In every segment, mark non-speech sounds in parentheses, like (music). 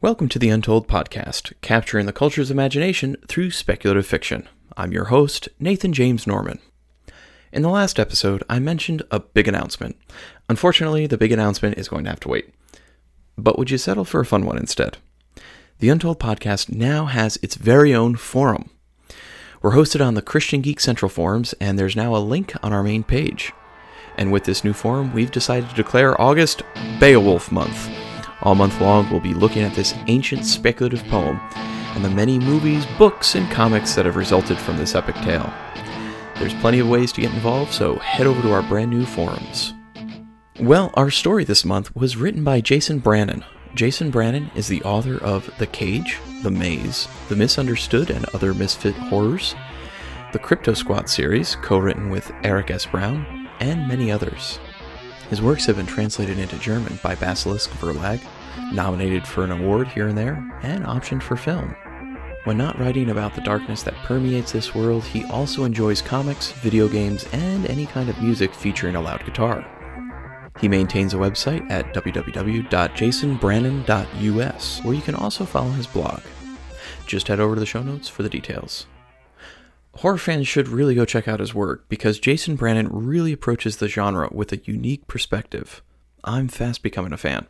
Welcome to the Untold Podcast, capturing the culture's imagination through speculative fiction. I'm your host, Nathan James Norman. In the last episode, I mentioned a big announcement. Unfortunately, the big announcement is going to have to wait. But would you settle for a fun one instead? The Untold Podcast now has its very own forum. We're hosted on the Christian Geek Central forums, and there's now a link on our main page. And with this new forum, we've decided to declare August Beowulf Month. All month long, we'll be looking at this ancient speculative poem and the many movies, books, and comics that have resulted from this epic tale. There's plenty of ways to get involved, so head over to our brand new forums. Well, our story this month was written by Jason Brannon. Jason Brannon is the author of The Cage, The Maze, The Misunderstood and Other Misfit Horrors, the Crypto Squad series, co written with Eric S. Brown, and many others. His works have been translated into German by Basilisk Verlag, nominated for an award here and there, and optioned for film. When not writing about the darkness that permeates this world, he also enjoys comics, video games, and any kind of music featuring a loud guitar. He maintains a website at www.jasonbrannon.us, where you can also follow his blog. Just head over to the show notes for the details horror fans should really go check out his work because Jason Brannon really approaches the genre with a unique perspective. I'm fast becoming a fan.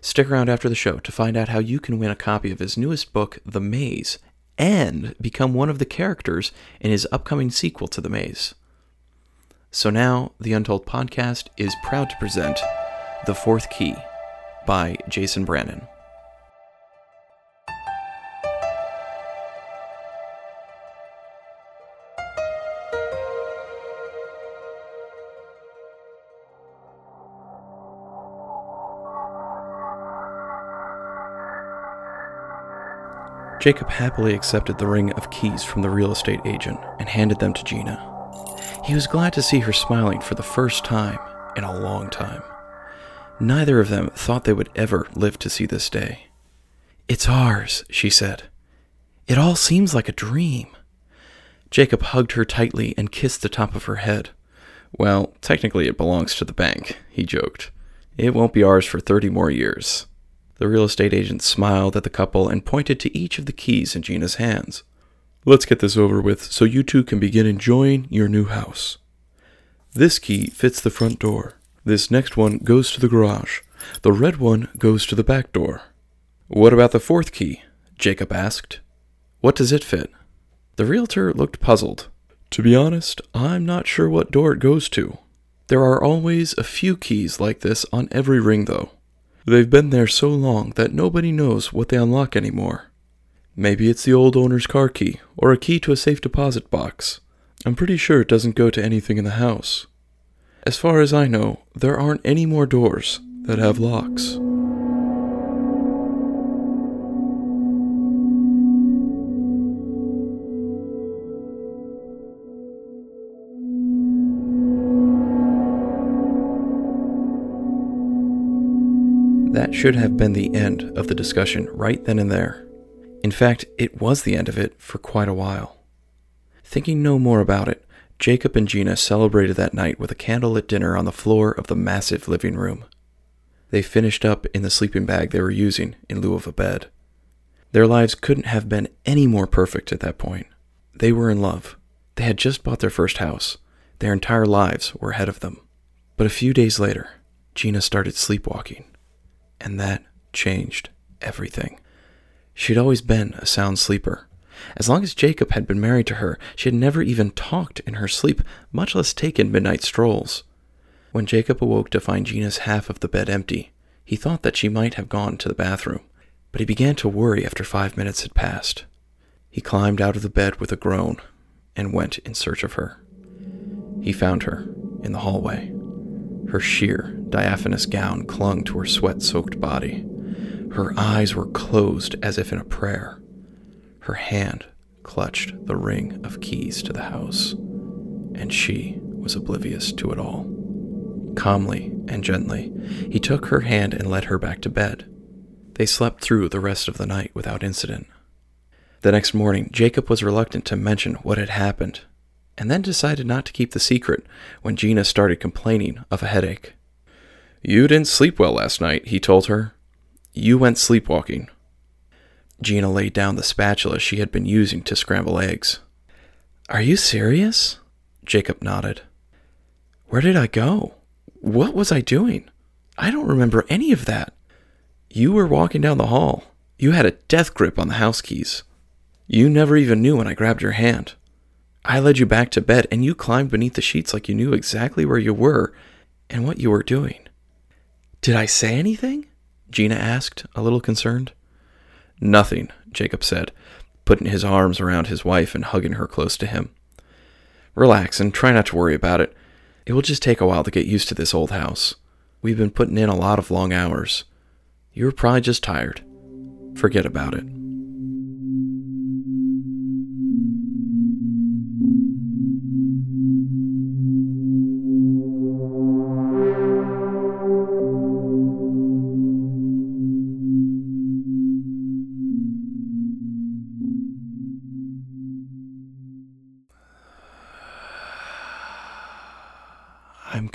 Stick around after the show to find out how you can win a copy of his newest book, The Maze, and become one of the characters in his upcoming sequel to The Maze. So now, the Untold Podcast is proud to present The Fourth Key by Jason Brannon. Jacob happily accepted the ring of keys from the real estate agent and handed them to Gina. He was glad to see her smiling for the first time in a long time. Neither of them thought they would ever live to see this day. It's ours, she said. It all seems like a dream. Jacob hugged her tightly and kissed the top of her head. Well, technically it belongs to the bank, he joked. It won't be ours for 30 more years. The real estate agent smiled at the couple and pointed to each of the keys in Gina's hands. Let's get this over with so you two can begin enjoying your new house. This key fits the front door. This next one goes to the garage. The red one goes to the back door. What about the fourth key? Jacob asked. What does it fit? The realtor looked puzzled. To be honest, I'm not sure what door it goes to. There are always a few keys like this on every ring, though. They've been there so long that nobody knows what they unlock anymore. Maybe it's the old owner's car key, or a key to a safe deposit box. I'm pretty sure it doesn't go to anything in the house. As far as I know, there aren't any more doors that have locks. That should have been the end of the discussion right then and there. In fact, it was the end of it for quite a while. Thinking no more about it, Jacob and Gina celebrated that night with a candlelit dinner on the floor of the massive living room. They finished up in the sleeping bag they were using in lieu of a bed. Their lives couldn't have been any more perfect at that point. They were in love. They had just bought their first house. Their entire lives were ahead of them. But a few days later, Gina started sleepwalking and that changed everything. She'd always been a sound sleeper. As long as Jacob had been married to her, she had never even talked in her sleep, much less taken midnight strolls. When Jacob awoke to find Gina's half of the bed empty, he thought that she might have gone to the bathroom, but he began to worry after five minutes had passed. He climbed out of the bed with a groan and went in search of her. He found her in the hallway. Her sheer, diaphanous gown clung to her sweat soaked body. Her eyes were closed as if in a prayer. Her hand clutched the ring of keys to the house, and she was oblivious to it all. Calmly and gently, he took her hand and led her back to bed. They slept through the rest of the night without incident. The next morning, Jacob was reluctant to mention what had happened, and then decided not to keep the secret when Gina started complaining of a headache. You didn't sleep well last night, he told her. You went sleepwalking. Gina laid down the spatula she had been using to scramble eggs. Are you serious? Jacob nodded. Where did I go? What was I doing? I don't remember any of that. You were walking down the hall. You had a death grip on the house keys. You never even knew when I grabbed your hand. I led you back to bed, and you climbed beneath the sheets like you knew exactly where you were and what you were doing. Did I say anything? Gina asked, a little concerned. Nothing, Jacob said, putting his arms around his wife and hugging her close to him. Relax and try not to worry about it. It will just take a while to get used to this old house. We've been putting in a lot of long hours. You were probably just tired. Forget about it.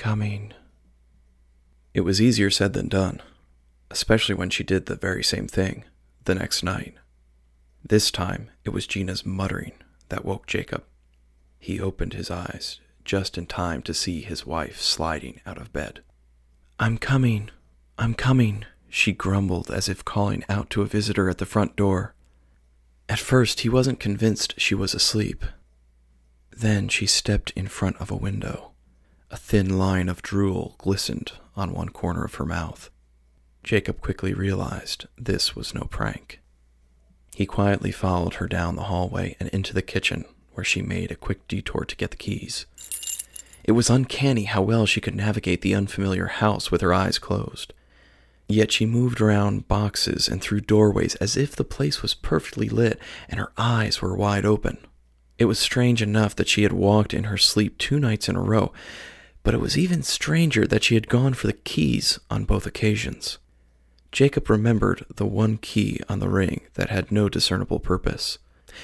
Coming. It was easier said than done, especially when she did the very same thing the next night. This time, it was Gina's muttering that woke Jacob. He opened his eyes just in time to see his wife sliding out of bed. I'm coming, I'm coming, she grumbled as if calling out to a visitor at the front door. At first, he wasn't convinced she was asleep. Then she stepped in front of a window. A thin line of drool glistened on one corner of her mouth. Jacob quickly realized this was no prank. He quietly followed her down the hallway and into the kitchen, where she made a quick detour to get the keys. It was uncanny how well she could navigate the unfamiliar house with her eyes closed. Yet she moved around boxes and through doorways as if the place was perfectly lit and her eyes were wide open. It was strange enough that she had walked in her sleep two nights in a row, but it was even stranger that she had gone for the keys on both occasions. Jacob remembered the one key on the ring that had no discernible purpose.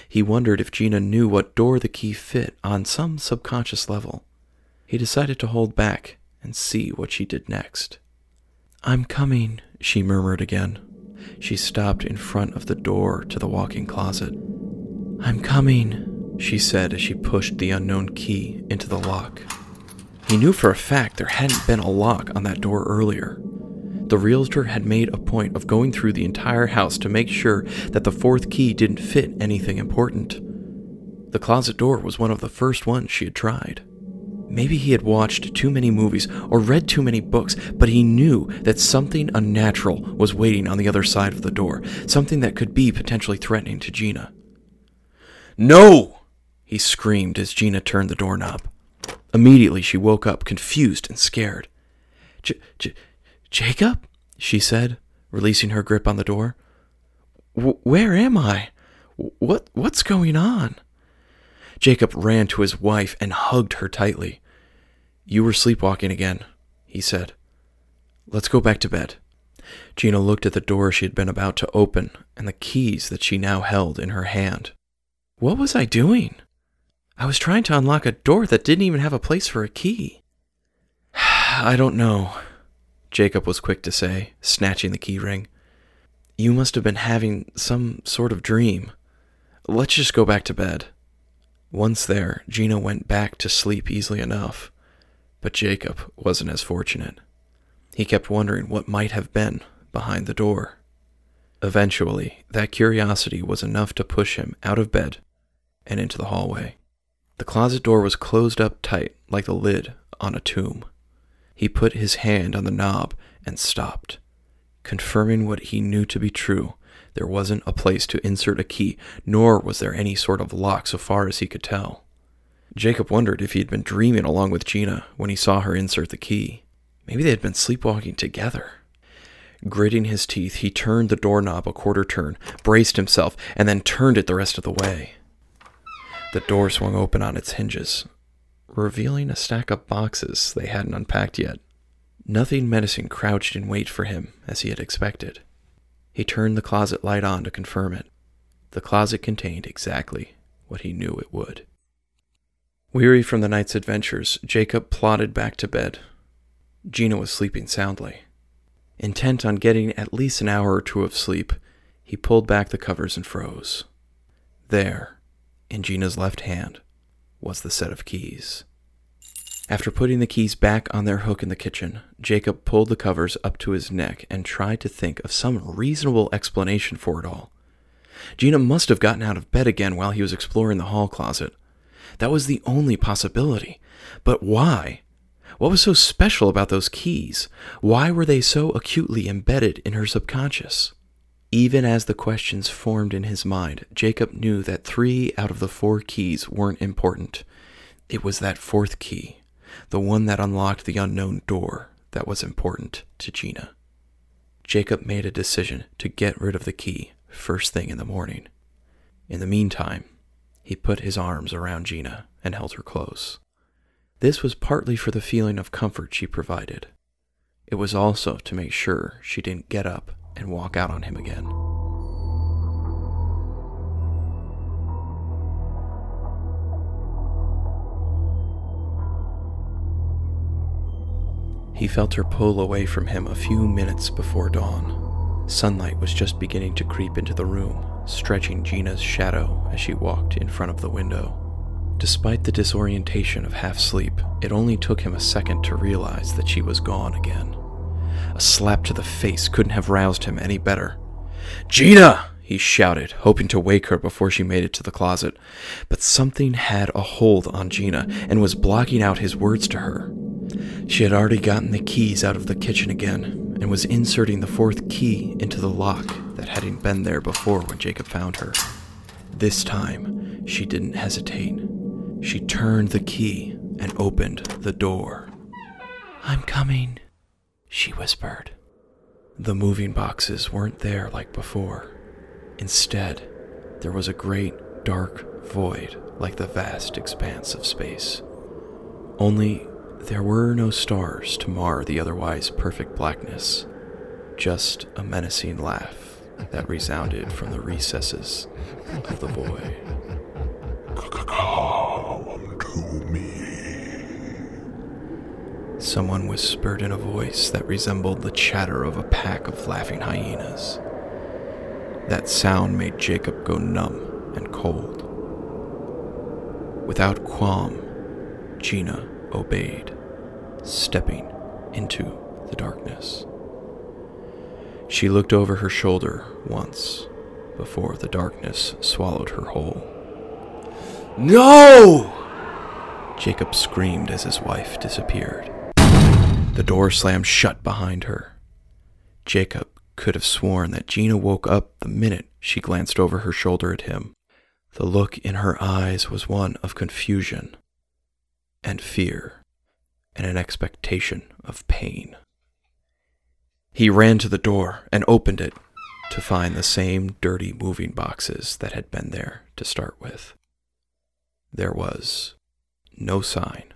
He wondered if Gina knew what door the key fit on some subconscious level. He decided to hold back and see what she did next. I'm coming, she murmured again. She stopped in front of the door to the walk in closet. I'm coming, she said as she pushed the unknown key into the lock. He knew for a fact there hadn't been a lock on that door earlier. The realtor had made a point of going through the entire house to make sure that the fourth key didn't fit anything important. The closet door was one of the first ones she had tried. Maybe he had watched too many movies or read too many books, but he knew that something unnatural was waiting on the other side of the door, something that could be potentially threatening to Gina. No! he screamed as Gina turned the doorknob. Immediately she woke up, confused and scared. J- J- Jacob? she said, releasing her grip on the door. Where am I? What what's going on? Jacob ran to his wife and hugged her tightly. You were sleepwalking again, he said. Let's go back to bed. Gina looked at the door she had been about to open and the keys that she now held in her hand. What was I doing? I was trying to unlock a door that didn't even have a place for a key. (sighs) I don't know, Jacob was quick to say, snatching the key ring. You must have been having some sort of dream. Let's just go back to bed. Once there, Gina went back to sleep easily enough, but Jacob wasn't as fortunate. He kept wondering what might have been behind the door. Eventually, that curiosity was enough to push him out of bed and into the hallway. The closet door was closed up tight like the lid on a tomb. He put his hand on the knob and stopped. Confirming what he knew to be true, there wasn't a place to insert a key, nor was there any sort of lock so far as he could tell. Jacob wondered if he had been dreaming along with Gina when he saw her insert the key. Maybe they had been sleepwalking together. Gritting his teeth, he turned the doorknob a quarter turn, braced himself, and then turned it the rest of the way. The door swung open on its hinges, revealing a stack of boxes they hadn't unpacked yet. Nothing menacing crouched in wait for him as he had expected. He turned the closet light on to confirm it. The closet contained exactly what he knew it would. Weary from the night's adventures, Jacob plodded back to bed. Gina was sleeping soundly. Intent on getting at least an hour or two of sleep, he pulled back the covers and froze. There, in Gina's left hand, was the set of keys. After putting the keys back on their hook in the kitchen, Jacob pulled the covers up to his neck and tried to think of some reasonable explanation for it all. Gina must have gotten out of bed again while he was exploring the hall closet. That was the only possibility. But why? What was so special about those keys? Why were they so acutely embedded in her subconscious? Even as the questions formed in his mind, Jacob knew that three out of the four keys weren't important. It was that fourth key, the one that unlocked the unknown door, that was important to Gina. Jacob made a decision to get rid of the key first thing in the morning. In the meantime, he put his arms around Gina and held her close. This was partly for the feeling of comfort she provided. It was also to make sure she didn't get up and walk out on him again. He felt her pull away from him a few minutes before dawn. Sunlight was just beginning to creep into the room, stretching Gina's shadow as she walked in front of the window. Despite the disorientation of half sleep, it only took him a second to realize that she was gone again. A slap to the face couldn't have roused him any better. Gina! he shouted, hoping to wake her before she made it to the closet. But something had a hold on Gina and was blocking out his words to her. She had already gotten the keys out of the kitchen again and was inserting the fourth key into the lock that hadn't been there before when Jacob found her. This time, she didn't hesitate. She turned the key and opened the door. I'm coming, she whispered. The moving boxes weren't there like before. Instead, there was a great dark void like the vast expanse of space. Only there were no stars to mar the otherwise perfect blackness, just a menacing laugh that resounded from the recesses of the void. Someone whispered in a voice that resembled the chatter of a pack of laughing hyenas. That sound made Jacob go numb and cold. Without qualm, Gina obeyed, stepping into the darkness. She looked over her shoulder once before the darkness swallowed her whole. No! Jacob screamed as his wife disappeared. The door slammed shut behind her. Jacob could have sworn that Gina woke up the minute she glanced over her shoulder at him. The look in her eyes was one of confusion and fear and an expectation of pain. He ran to the door and opened it to find the same dirty moving boxes that had been there to start with. There was no sign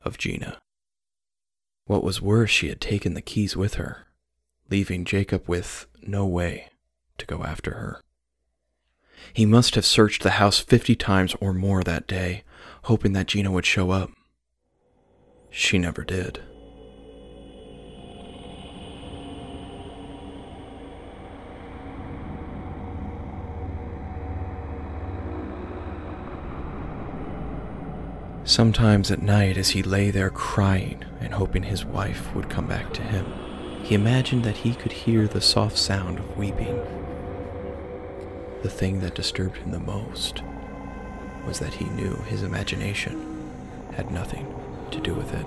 of Gina. What was worse, she had taken the keys with her, leaving Jacob with no way to go after her. He must have searched the house fifty times or more that day, hoping that Gina would show up. She never did. Sometimes at night, as he lay there crying and hoping his wife would come back to him, he imagined that he could hear the soft sound of weeping. The thing that disturbed him the most was that he knew his imagination had nothing to do with it.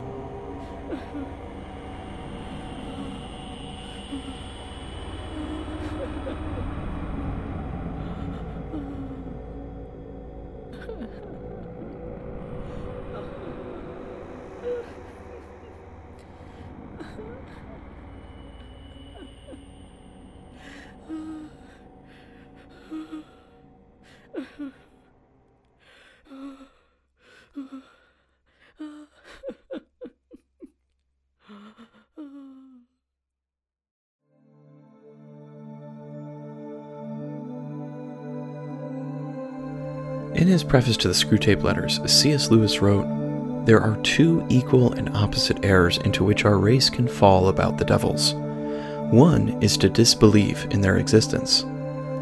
In his preface to the Screwtape Letters, C.S. Lewis wrote, There are two equal and opposite errors into which our race can fall about the devils. One is to disbelieve in their existence.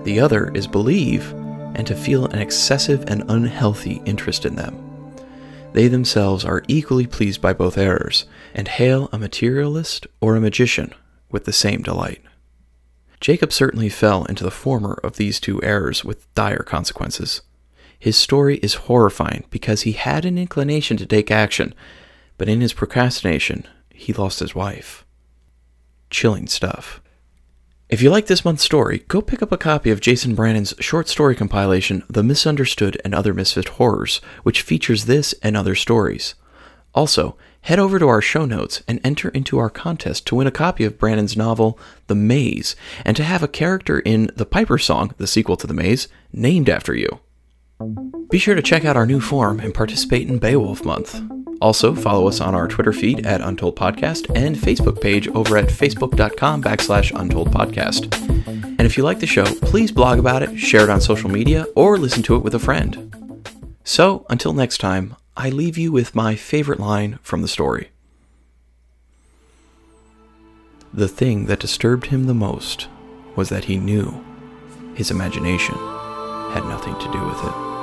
The other is believe and to feel an excessive and unhealthy interest in them. They themselves are equally pleased by both errors, and hail a materialist or a magician with the same delight. Jacob certainly fell into the former of these two errors with dire consequences. His story is horrifying because he had an inclination to take action, but in his procrastination, he lost his wife. Chilling stuff. If you like this month's story, go pick up a copy of Jason Brannon's short story compilation, The Misunderstood and Other Misfit Horrors, which features this and other stories. Also, head over to our show notes and enter into our contest to win a copy of Brannon's novel, The Maze, and to have a character in The Piper Song, the sequel to The Maze, named after you. Be sure to check out our new forum and participate in Beowulf Month. Also, follow us on our Twitter feed at Untold Podcast and Facebook page over at facebook.com backslash Untold Podcast. And if you like the show, please blog about it, share it on social media, or listen to it with a friend. So, until next time, I leave you with my favorite line from the story. The thing that disturbed him the most was that he knew his imagination had nothing to do with it.